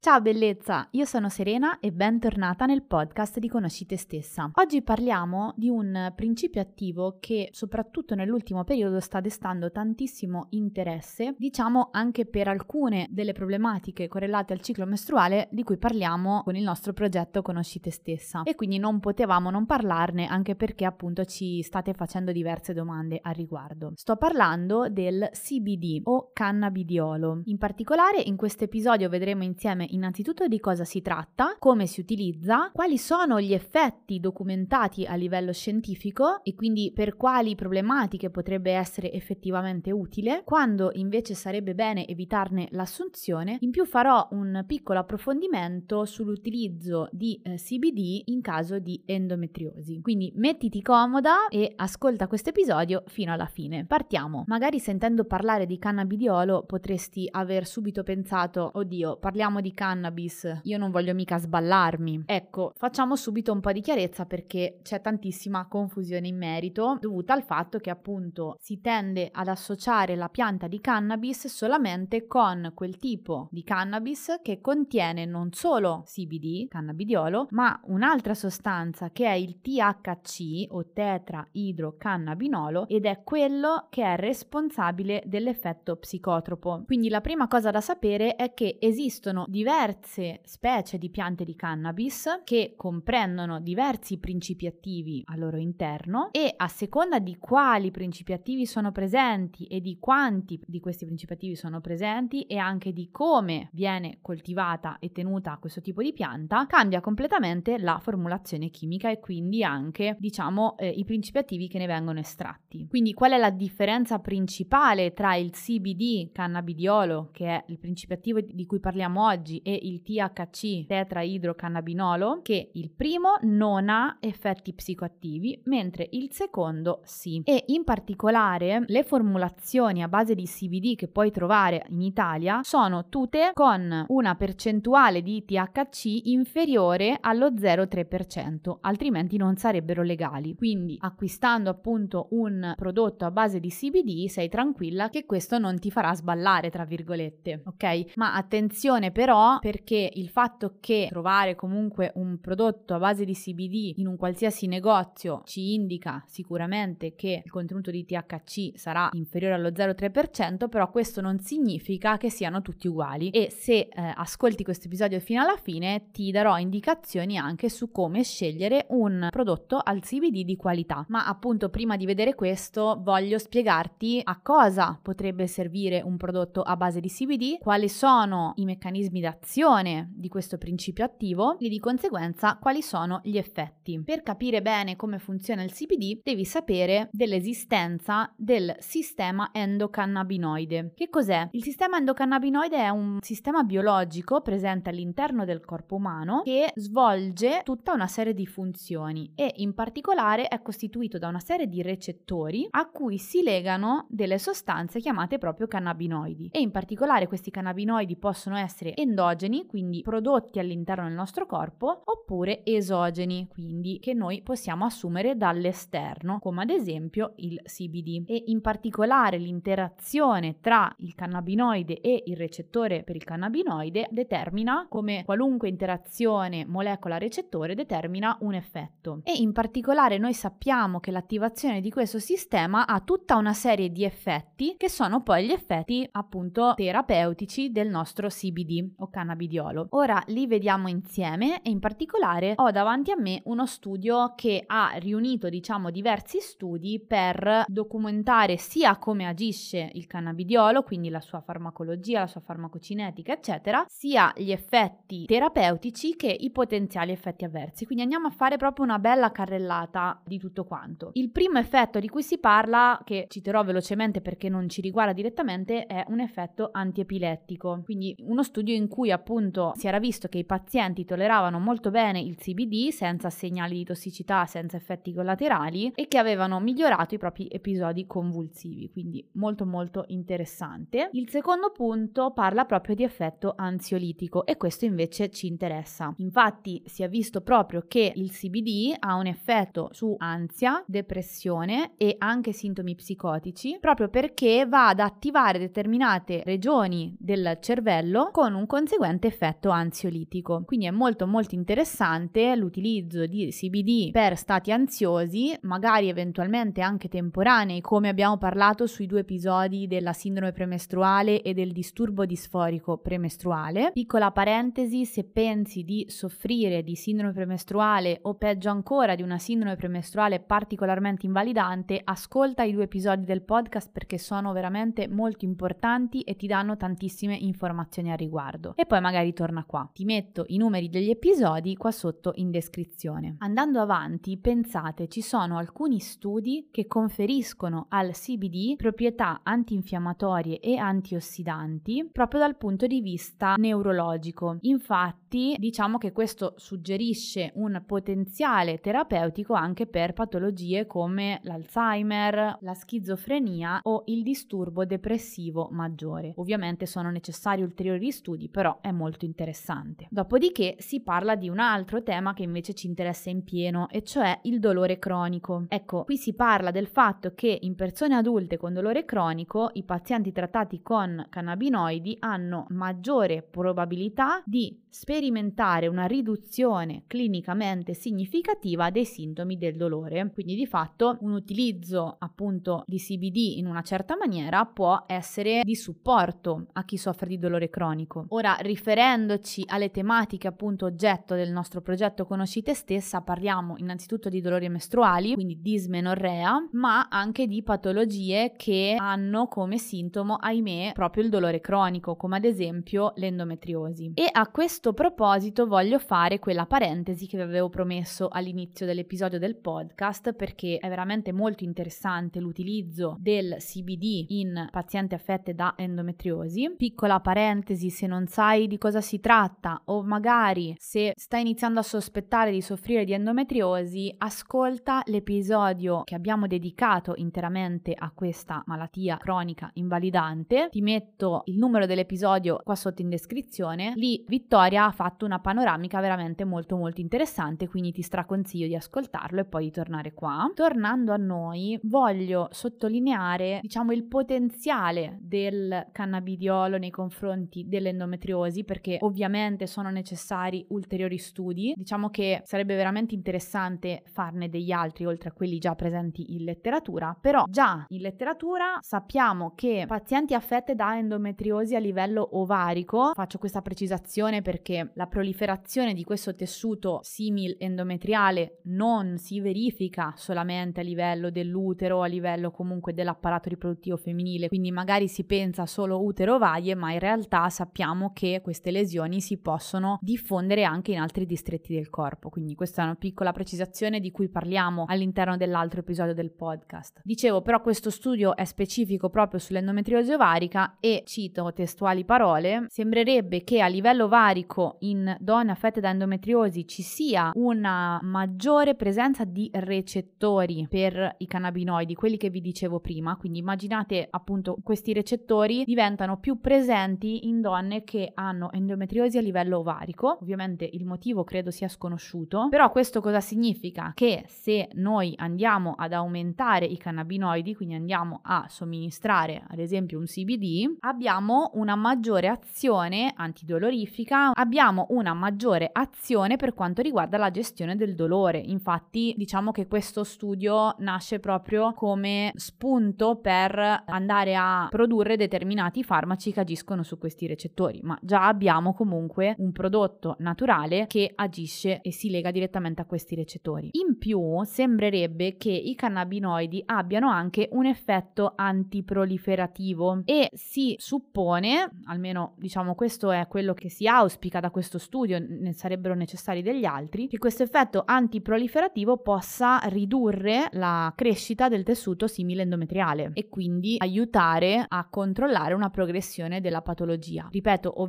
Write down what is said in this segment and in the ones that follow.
Ciao bellezza, io sono Serena e bentornata nel podcast di Conosci te stessa. Oggi parliamo di un principio attivo che soprattutto nell'ultimo periodo sta destando tantissimo interesse, diciamo anche per alcune delle problematiche correlate al ciclo mestruale di cui parliamo con il nostro progetto Conosci te stessa e quindi non potevamo non parlarne anche perché appunto ci state facendo diverse domande a riguardo. Sto parlando del CBD o cannabidiolo. In particolare in questo episodio vedremo insieme innanzitutto di cosa si tratta, come si utilizza, quali sono gli effetti documentati a livello scientifico e quindi per quali problematiche potrebbe essere effettivamente utile, quando invece sarebbe bene evitarne l'assunzione. In più farò un piccolo approfondimento sull'utilizzo di eh, CBD in caso di endometriosi. Quindi mettiti comoda e ascolta questo episodio fino alla fine. Partiamo. Magari sentendo parlare di cannabidiolo potresti aver subito pensato, oddio, parliamo di cannabis, io non voglio mica sballarmi. Ecco, facciamo subito un po' di chiarezza perché c'è tantissima confusione in merito dovuta al fatto che appunto si tende ad associare la pianta di cannabis solamente con quel tipo di cannabis che contiene non solo CBD, cannabidiolo, ma un'altra sostanza che è il THC o tetraidrocannabinolo ed è quello che è responsabile dell'effetto psicotropo. Quindi la prima cosa da sapere è che esistono diversi diverse specie di piante di cannabis che comprendono diversi principi attivi al loro interno e a seconda di quali principi attivi sono presenti e di quanti di questi principi attivi sono presenti e anche di come viene coltivata e tenuta questo tipo di pianta, cambia completamente la formulazione chimica e quindi anche, diciamo, eh, i principi attivi che ne vengono estratti. Quindi qual è la differenza principale tra il CBD cannabidiolo, che è il principio attivo di cui parliamo oggi, e il THC tetraidrocannabinolo, che il primo non ha effetti psicoattivi, mentre il secondo sì. E in particolare le formulazioni a base di CBD che puoi trovare in Italia sono tutte con una percentuale di THC inferiore allo 0,3%, altrimenti non sarebbero legali. Quindi acquistando appunto un prodotto a base di CBD sei tranquilla che questo non ti farà sballare, tra virgolette, ok? Ma attenzione però perché il fatto che trovare comunque un prodotto a base di CBD in un qualsiasi negozio ci indica sicuramente che il contenuto di THC sarà inferiore allo 0,3%, però questo non significa che siano tutti uguali e se eh, ascolti questo episodio fino alla fine ti darò indicazioni anche su come scegliere un prodotto al CBD di qualità. Ma appunto prima di vedere questo voglio spiegarti a cosa potrebbe servire un prodotto a base di CBD, quali sono i meccanismi d'azione azione di questo principio attivo e di conseguenza quali sono gli effetti. Per capire bene come funziona il CBD devi sapere dell'esistenza del sistema endocannabinoide. Che cos'è? Il sistema endocannabinoide è un sistema biologico presente all'interno del corpo umano che svolge tutta una serie di funzioni e in particolare è costituito da una serie di recettori a cui si legano delle sostanze chiamate proprio cannabinoidi e in particolare questi cannabinoidi possono essere endogeni endogeni, quindi prodotti all'interno del nostro corpo, oppure esogeni, quindi che noi possiamo assumere dall'esterno, come ad esempio il CBD. E in particolare l'interazione tra il cannabinoide e il recettore per il cannabinoide determina, come qualunque interazione molecola-recettore, determina un effetto. E in particolare noi sappiamo che l'attivazione di questo sistema ha tutta una serie di effetti che sono poi gli effetti appunto terapeutici del nostro CBD, ok? Cannabidiolo. Ora li vediamo insieme e in particolare ho davanti a me uno studio che ha riunito diciamo diversi studi per documentare sia come agisce il cannabidiolo, quindi la sua farmacologia, la sua farmacocinetica, eccetera, sia gli effetti terapeutici che i potenziali effetti avversi. Quindi andiamo a fare proprio una bella carrellata di tutto quanto. Il primo effetto di cui si parla, che citerò velocemente perché non ci riguarda direttamente, è un effetto antiepilettico. Quindi uno studio in cui appunto si era visto che i pazienti tolleravano molto bene il CBD senza segnali di tossicità, senza effetti collaterali e che avevano migliorato i propri episodi convulsivi. Quindi molto molto interessante. Il secondo punto parla proprio di effetto ansiolitico e questo invece ci interessa. Infatti si è visto proprio che il CBD ha un effetto su ansia, depressione e anche sintomi psicotici proprio perché va ad attivare determinate regioni del cervello con un conseguente effetto ansiolitico. Quindi è molto molto interessante l'utilizzo di CBD per stati ansiosi, magari eventualmente anche temporanei, come abbiamo parlato sui due episodi della sindrome premestruale e del disturbo disforico premestruale. Piccola parentesi, se pensi di soffrire di sindrome premestruale o peggio ancora di una sindrome premestruale particolarmente invalidante, ascolta i due episodi del podcast perché sono veramente molto importanti e ti danno tantissime informazioni al riguardo. E poi magari torna qua. Ti metto i numeri degli episodi qua sotto in descrizione. Andando avanti, pensate, ci sono alcuni studi che conferiscono al CBD proprietà antinfiammatorie e antiossidanti proprio dal punto di vista neurologico. Infatti, diciamo che questo suggerisce un potenziale terapeutico anche per patologie come l'Alzheimer, la schizofrenia o il disturbo depressivo maggiore. Ovviamente sono necessari ulteriori studi, però è molto interessante. Dopodiché si parla di un altro tema che invece ci interessa in pieno, e cioè il dolore cronico. Ecco, qui si parla del fatto che in persone adulte con dolore cronico i pazienti trattati con cannabinoidi hanno maggiore probabilità di sperimentare una riduzione clinicamente significativa dei sintomi del dolore. Quindi di fatto un utilizzo appunto di CBD in una certa maniera può essere di supporto a chi soffre di dolore cronico. Ora, riferendoci alle tematiche appunto oggetto del nostro progetto Conoscite stessa, parliamo innanzitutto di dolori mestruali, quindi dismenorrea, ma anche di patologie che hanno come sintomo, ahimè, proprio il dolore cronico, come ad esempio l'endometriosi. E a questo proposito voglio fare quella parentesi che vi avevo promesso all'inizio dell'episodio del podcast perché è veramente molto interessante l'utilizzo del CBD in pazienti affette da endometriosi. Piccola parentesi, se non sai di cosa si tratta o magari se stai iniziando a sospettare di soffrire di endometriosi, ascolta l'episodio che abbiamo dedicato interamente a questa malattia cronica invalidante. Ti metto il numero dell'episodio qua sotto in descrizione. Lì Vittoria ha fatto una panoramica veramente molto molto interessante, quindi ti straconsiglio di ascoltarlo e poi di tornare qua. Tornando a noi, voglio sottolineare, diciamo, il potenziale del cannabidiolo nei confronti dell'endometriosi, perché ovviamente sono necessari ulteriori studi. Diciamo che sarebbe veramente interessante farne degli altri oltre a quelli già presenti in letteratura, però già in letteratura sappiamo che pazienti affette da endometriosi a livello ovarico, faccio questa precisazione perché la proliferazione di questo tessuto simil endometriale non si verifica solamente a livello dell'utero, a livello comunque dell'apparato riproduttivo femminile, quindi magari si pensa solo utero-ovaie, ma in realtà sappiamo che queste lesioni si possono diffondere anche in altri distretti del corpo, quindi questa è una piccola precisazione di cui parliamo all'interno dell'altro episodio del podcast. Dicevo però questo studio è specifico proprio sull'endometriosi ovarica e cito testuali parole, sembrerebbe che a livello ovarico in donne affette da endometriosi ci sia una maggiore presenza di recettori per i cannabinoidi, quelli che vi dicevo prima, quindi immaginate appunto questi recettori diventano più presenti in donne che hanno endometriosi a livello ovarico, ovviamente il motivo credo sia sconosciuto, però questo cosa significa? Che se noi andiamo ad aumentare i cannabinoidi, quindi andiamo a somministrare ad esempio un CBD, abbiamo una maggiore azione antidolorifica, abbiamo una maggiore azione per quanto riguarda la gestione del dolore. Infatti, diciamo che questo studio nasce proprio come spunto per andare a produrre determinati farmaci che agiscono su questi recettori, ma già abbiamo comunque un prodotto naturale che agisce e si lega direttamente a questi recettori. In più, sembrerebbe che i cannabinoidi abbiano anche un effetto antiproliferativo e si suppone, almeno diciamo questo è quello che si auspica da questo studio, ne sarebbero necessari degli altri, che questo effetto antiproliferativo possa ridurre la crescita del tessuto simile endometriale e quindi aiutare a controllare una progressione della patologia. Ripeto, ovviamente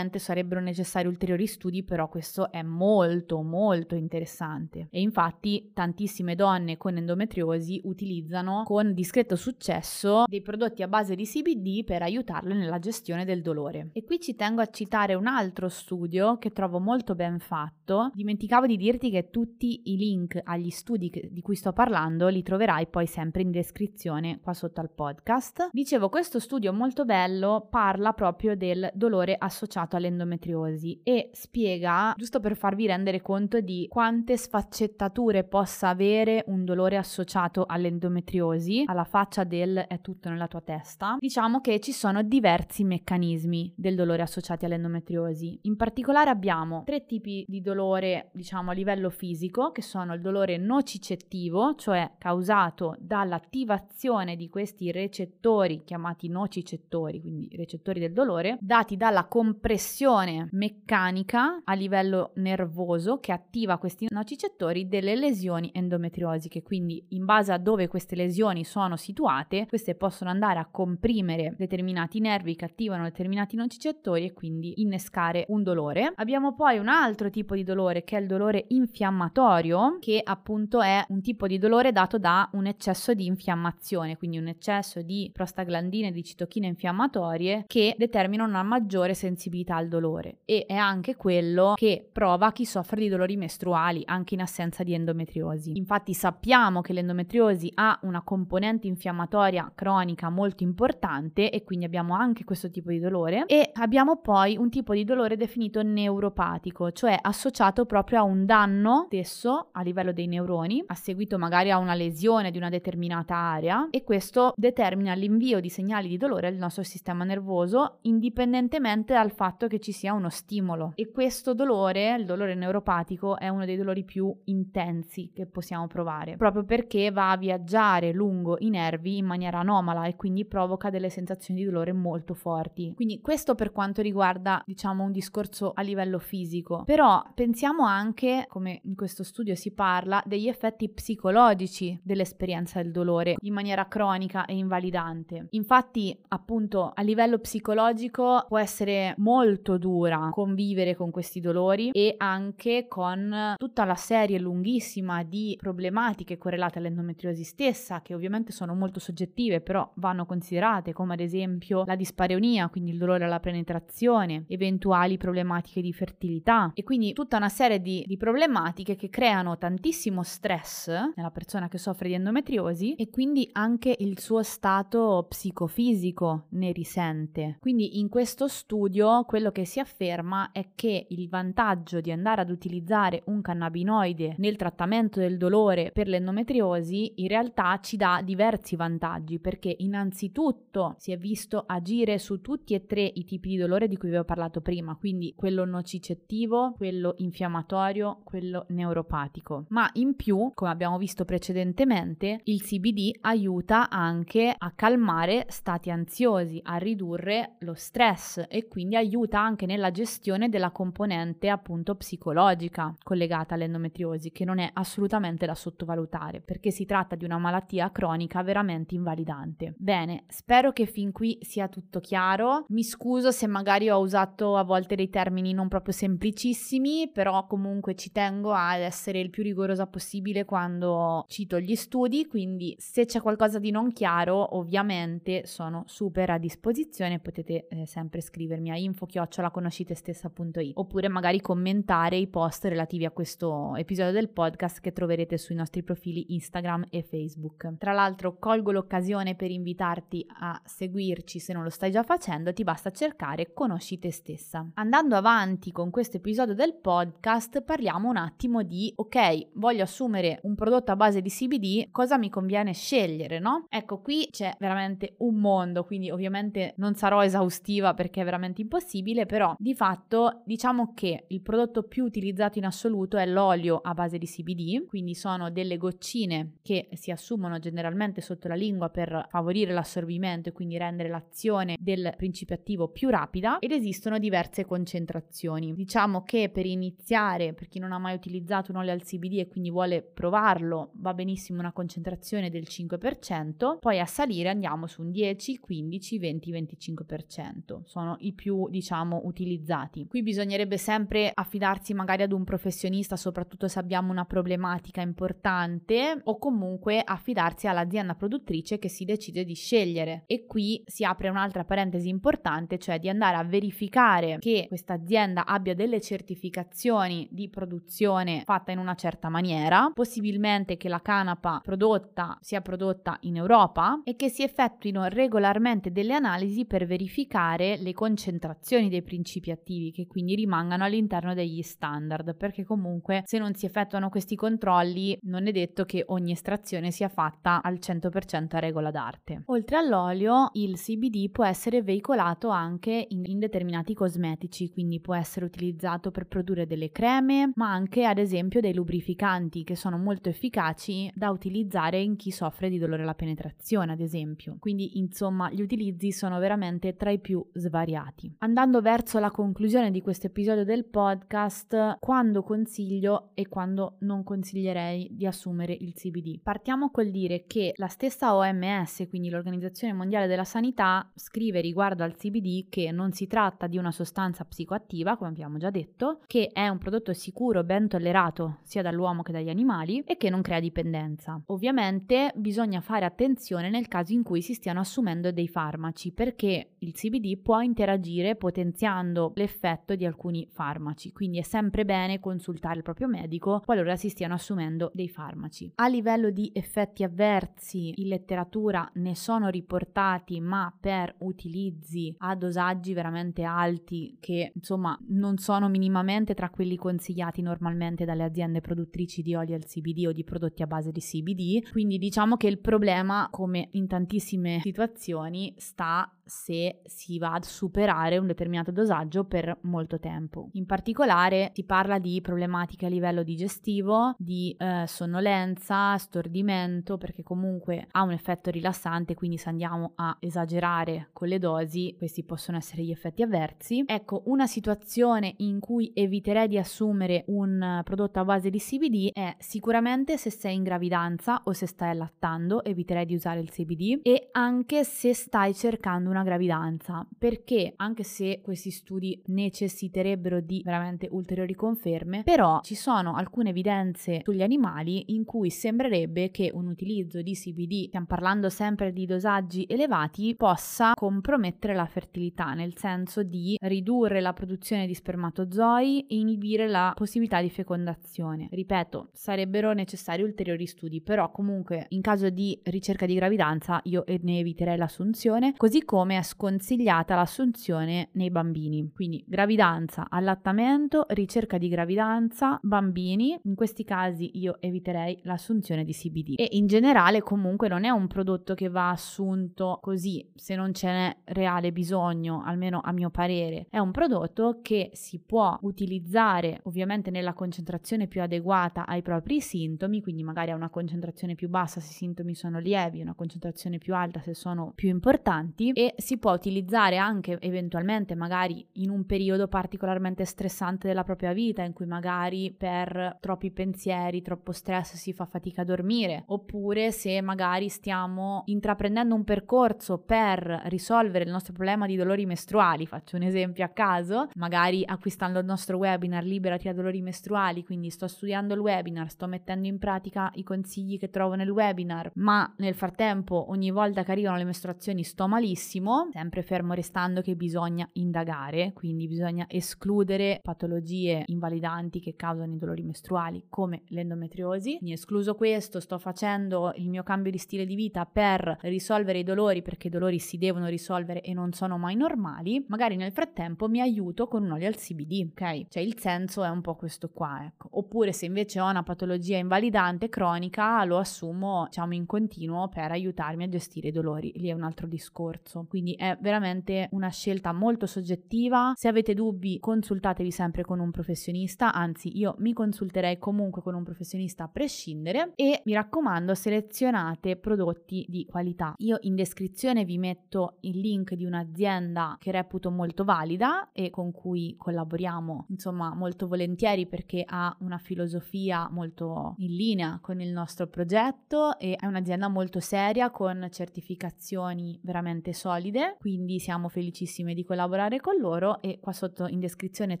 sarebbero necessari ulteriori studi, però questo è molto molto interessante e infatti tantissime donne con endometriosi utilizzano con discreto successo dei prodotti a base di CBD per aiutarle nella gestione del dolore. E qui ci tengo a citare un altro studio che trovo molto ben fatto. Dimenticavo di dirti che tutti i link agli studi di cui sto parlando li troverai poi sempre in descrizione qua sotto al podcast. Dicevo, questo studio molto bello parla proprio del dolore associato all'endometriosi e spiega, giusto per farvi rendere conto di quante sfaccettature possa avere un dolore associato all'endometriosi, alla faccia del è tutto nella tua testa, diciamo che ci sono diversi meccanismi del dolore associati all'endometriosi. In particolare abbiamo tre tipi di dolore, diciamo a livello fisico, che sono il dolore nocicettivo, cioè causato dall'attivazione di questi recettori chiamati nocicettori, quindi recettori del dolore, dati dalla compressione meccanica a livello nervoso che attiva questi nocicettori delle lesioni endometriosiche. Quindi in base a dove queste lesioni sono situate, queste possono andare a comprimere determinati nervi che attivano determinati nocicettori e quindi innescare un dolore. Abbiamo poi un altro tipo di dolore che è il dolore infiammatorio, che appunto è un tipo di dolore dato da un eccesso di infiammazione, quindi un eccesso di prostaglandine di citochine infiammatorie che determinano una maggiore sensibilità al dolore e è anche quello che prova chi soffre di dolori mestruali anche in assenza di endometriosi. Infatti sappiamo che l'endometriosi ha una componente infiammatoria cronica molto importante e quindi abbiamo anche questo tipo di dolore e abbiamo poi un tipo di dolore definito neuropatico, cioè associato proprio a un danno stesso a livello dei neuroni, a seguito magari a una lesione di una determinata area e questo determina l'invio di segnali di dolore al nostro sistema nervoso indipendentemente dal fatto che ci sia uno stimolo e questo dolore, il dolore neuropatico, è uno dei dolori più intensi che possiamo provare, proprio perché va a viaggiare lungo i nervi in maniera anomala e quindi provoca delle sensazioni di dolore molto forti. Quindi questo per quanto riguarda, diciamo, un discorso a livello fisico. Però pensiamo anche, come in questo studio si parla, degli effetti psicologici dell'esperienza del dolore in maniera cronica e invalidante. Infatti, appunto, a livello psicologico può essere molto dura convivere con questi dolori e anche con tutta la serie lunghissima di problematiche correlate all'endometriosi stessa, che ovviamente sono molto soggettive, però vanno considerate, come ad esempio la dispareunia, quindi il dolore alla penetrazione, eventuali problematiche di fertilità e quindi tutta una serie di, di problematiche che creano tantissimo stress nella persona che soffre di endometriosi e quindi anche il suo stato psicofisico ne risente. Quindi in questo studio quello che si afferma è che il vantaggio di andare ad utilizzare un cannabinoide nel trattamento del dolore per l'endometriosi in realtà ci dà diversi vantaggi perché innanzitutto si è visto agire su tutti e tre i tipi di dolore di cui vi ho parlato prima, quindi quello nocicettivo, quello infiammatorio, quello neuropatico. Ma in più, come abbiamo visto precedentemente, il CBD aiuta anche a calmare stati ansiosi, a ridurre lo stress e quindi aiuta anche nella gestione della componente appunto psicologica collegata all'endometriosi, che non è assolutamente da sottovalutare, perché si tratta di una malattia cronica veramente invalidante. Bene, spero che fin qui sia tutto chiaro. Mi scuso se magari ho usato a volte dei termini non proprio semplicissimi, però comunque ci tengo ad essere il più rigorosa possibile quando cito gli studi, quindi se c'è qualcosa di non chiaro, ovviamente sono super a disposizione, potete eh, sempre scrivermi a info-conoscitestessa.it oppure magari commentare i post relativi a questo episodio del podcast che troverete sui nostri profili Instagram e Facebook. Tra l'altro colgo l'occasione per invitarti a seguirci se non lo stai già facendo, ti basta cercare Conosci te stessa. Andando avanti con questo episodio del podcast, parliamo un attimo di ok, voglio assumere un prodotto a base di CBD, cosa mi conviene scegliere, no? Ecco, qui c'è veramente un mondo, quindi ovviamente non sarò esaustiva perché è veramente impossibile, però di fatto diciamo che il prodotto più utilizzato in assoluto è l'olio a base di CBD, quindi sono delle goccine che si assumono generalmente sotto la lingua per favorire l'assorbimento e quindi rendere l'azione del principio attivo più rapida ed esistono diverse concentrazioni. Diciamo che per iniziare, per chi non ha mai utilizzato un olio al CBD e quindi vuole provarlo, va benissimo una concentrazione del 5%, poi a salire andiamo su un 10, 15, 20, 25%. Sono i più, diciamo, utilizzati. Qui bisognerebbe sempre affidarsi magari ad un professionista, soprattutto se abbiamo una problematica importante o comunque affidarsi all'azienda produttrice che si decide di scegliere. E qui si apre un'altra parentesi importante, cioè di andare a verificare che questa azienda abbia delle certificazioni di produzione fatta in una certa maniera, possibilmente che la canapa prodotta sia prodotta in Europa e che si effettuino regolarmente delle analisi per verificare le concentrazioni dei principi attivi che quindi rimangano all'interno degli standard, perché comunque se non si effettuano questi controlli non è detto che ogni estrazione sia fatta al 100% a regola d'arte. Oltre all'olio, il CBD può essere veicolato anche in, in determinati cosmetici, quindi può essere utilizzato per produrre delle creme, ma anche ad esempio dei lubrificanti che sono molto efficaci da utilizzare in chi soffre di dolore alla penetrazione, ad esempio. Quindi, insomma, gli utilizzi sono veramente tra i più svariati. Andando verso la conclusione di questo episodio del podcast, quando consiglio e quando non consiglierei di assumere il CBD. Partiamo col dire che la stessa OMS, quindi l'Organizzazione Mondiale della Sanità, scrive riguardo al CBD che non si tratta di una sostanza psicoattiva, come abbiamo già detto, che è un prodotto sicuro, ben tollerato sia dall'uomo che dagli animali e che non crea dipendenza. Ovviamente bisogna fare attenzione nel caso in cui si stiano assumendo dei farmaci perché il CBD può interagire potenziando l'effetto di alcuni farmaci, quindi è sempre bene consultare il proprio medico qualora si stiano assumendo dei farmaci. A livello di effetti avversi in letteratura ne sono riportati ma per utilizzi a dosaggi veramente alti che insomma non sono minimamente tra quelli consigliati normalmente dalle aziende produttrici di oli al CBD o di prodotti a base di CBD, quindi diciamo che il problema come in tantissime situazioni sta se si va a superare un determinato dosaggio per molto tempo. In particolare si parla di problematiche a livello digestivo, di eh, sonnolenza, stordimento, perché comunque ha un effetto rilassante, quindi se andiamo a esagerare con le dosi, questi possono essere gli effetti avversi. Ecco, una situazione in cui eviterei di assumere un prodotto a base di CBD è sicuramente se sei in gravidanza o se stai allattando, eviterei di usare il CBD e anche se stai cercando una una gravidanza, perché anche se questi studi necessiterebbero di veramente ulteriori conferme, però ci sono alcune evidenze sugli animali in cui sembrerebbe che un utilizzo di CBD, stiamo parlando sempre di dosaggi elevati, possa compromettere la fertilità, nel senso di ridurre la produzione di spermatozoi e inibire la possibilità di fecondazione. Ripeto, sarebbero necessari ulteriori studi, però comunque in caso di ricerca di gravidanza io ne eviterei l'assunzione, così come come è sconsigliata l'assunzione nei bambini. Quindi gravidanza, allattamento, ricerca di gravidanza, bambini, in questi casi io eviterei l'assunzione di CBD. E in generale comunque non è un prodotto che va assunto così se non ce n'è reale bisogno, almeno a mio parere. È un prodotto che si può utilizzare ovviamente nella concentrazione più adeguata ai propri sintomi, quindi magari a una concentrazione più bassa se i sintomi sono lievi, una concentrazione più alta se sono più importanti e si può utilizzare anche eventualmente magari in un periodo particolarmente stressante della propria vita in cui magari per troppi pensieri, troppo stress si fa fatica a dormire oppure se magari stiamo intraprendendo un percorso per risolvere il nostro problema di dolori mestruali, faccio un esempio a caso, magari acquistando il nostro webinar Liberati da dolori mestruali, quindi sto studiando il webinar, sto mettendo in pratica i consigli che trovo nel webinar, ma nel frattempo ogni volta che arrivano le mestruazioni sto malissimo benissimo, sempre fermo restando che bisogna indagare, quindi bisogna escludere patologie invalidanti che causano i dolori mestruali come l'endometriosi. Quindi escluso questo, sto facendo il mio cambio di stile di vita per risolvere i dolori perché i dolori si devono risolvere e non sono mai normali. Magari nel frattempo mi aiuto con un olio al CBD, ok? Cioè il senso è un po' questo qua, ecco. Oppure se invece ho una patologia invalidante cronica, lo assumo, diciamo, in continuo per aiutarmi a gestire i dolori. Lì è un altro discorso. Quindi è veramente una scelta molto soggettiva. Se avete dubbi consultatevi sempre con un professionista, anzi io mi consulterei comunque con un professionista a prescindere e mi raccomando selezionate prodotti di qualità. Io in descrizione vi metto il link di un'azienda che reputo molto valida e con cui collaboriamo insomma molto volentieri perché ha una filosofia molto in linea con il nostro progetto e è un'azienda molto seria con certificazioni veramente solide, quindi siamo felicissime di collaborare con loro e qua sotto in descrizione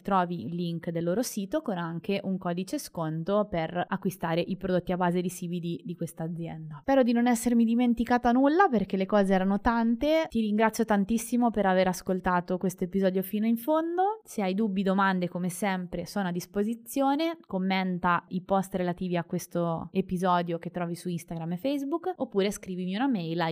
trovi il link del loro sito con anche un codice sconto per acquistare i prodotti a base di CBD di questa azienda. Spero di non essermi dimenticata nulla perché le cose erano tante. Ti ringrazio tantissimo per aver ascoltato questo episodio fino in fondo. Se hai dubbi, domande, come sempre, sono a disposizione. Commenta i post relativi a questo episodio che trovi su Instagram e Facebook oppure scrivimi una mail a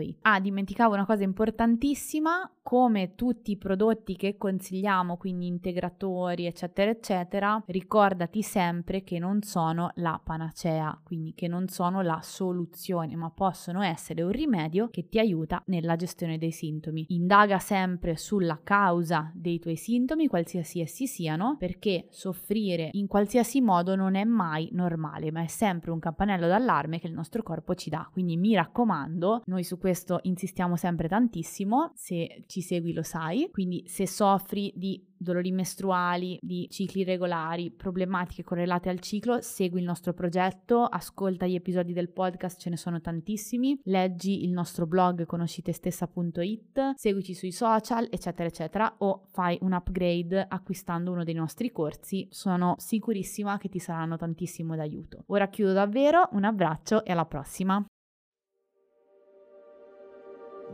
info-conoscitestessa.it. Ah, dimenticavo una cosa importantissima, come tutti i prodotti che consigliamo, quindi integratori, eccetera, eccetera, ricordati sempre che non sono la panacea, quindi che non sono la soluzione, ma possono essere un rimedio che ti aiuta nella gestione dei sintomi. Indaga sempre sulla causa dei tuoi sintomi, qualsiasi essi siano, perché soffrire in qualsiasi modo non è mai normale, ma è sempre un campanello d'allarme che il nostro corpo ci dà. Quindi mi raccomando, noi su questo insistiamo sempre tantissimo, se ci segui lo sai, quindi se soffri di dolori mestruali, di cicli regolari, problematiche correlate al ciclo, segui il nostro progetto, ascolta gli episodi del podcast, ce ne sono tantissimi, leggi il nostro blog conoscitestessa.it, seguici sui social, eccetera, eccetera, o fai un upgrade acquistando uno dei nostri corsi, sono sicurissima che ti saranno tantissimo d'aiuto. Ora chiudo davvero, un abbraccio e alla prossima!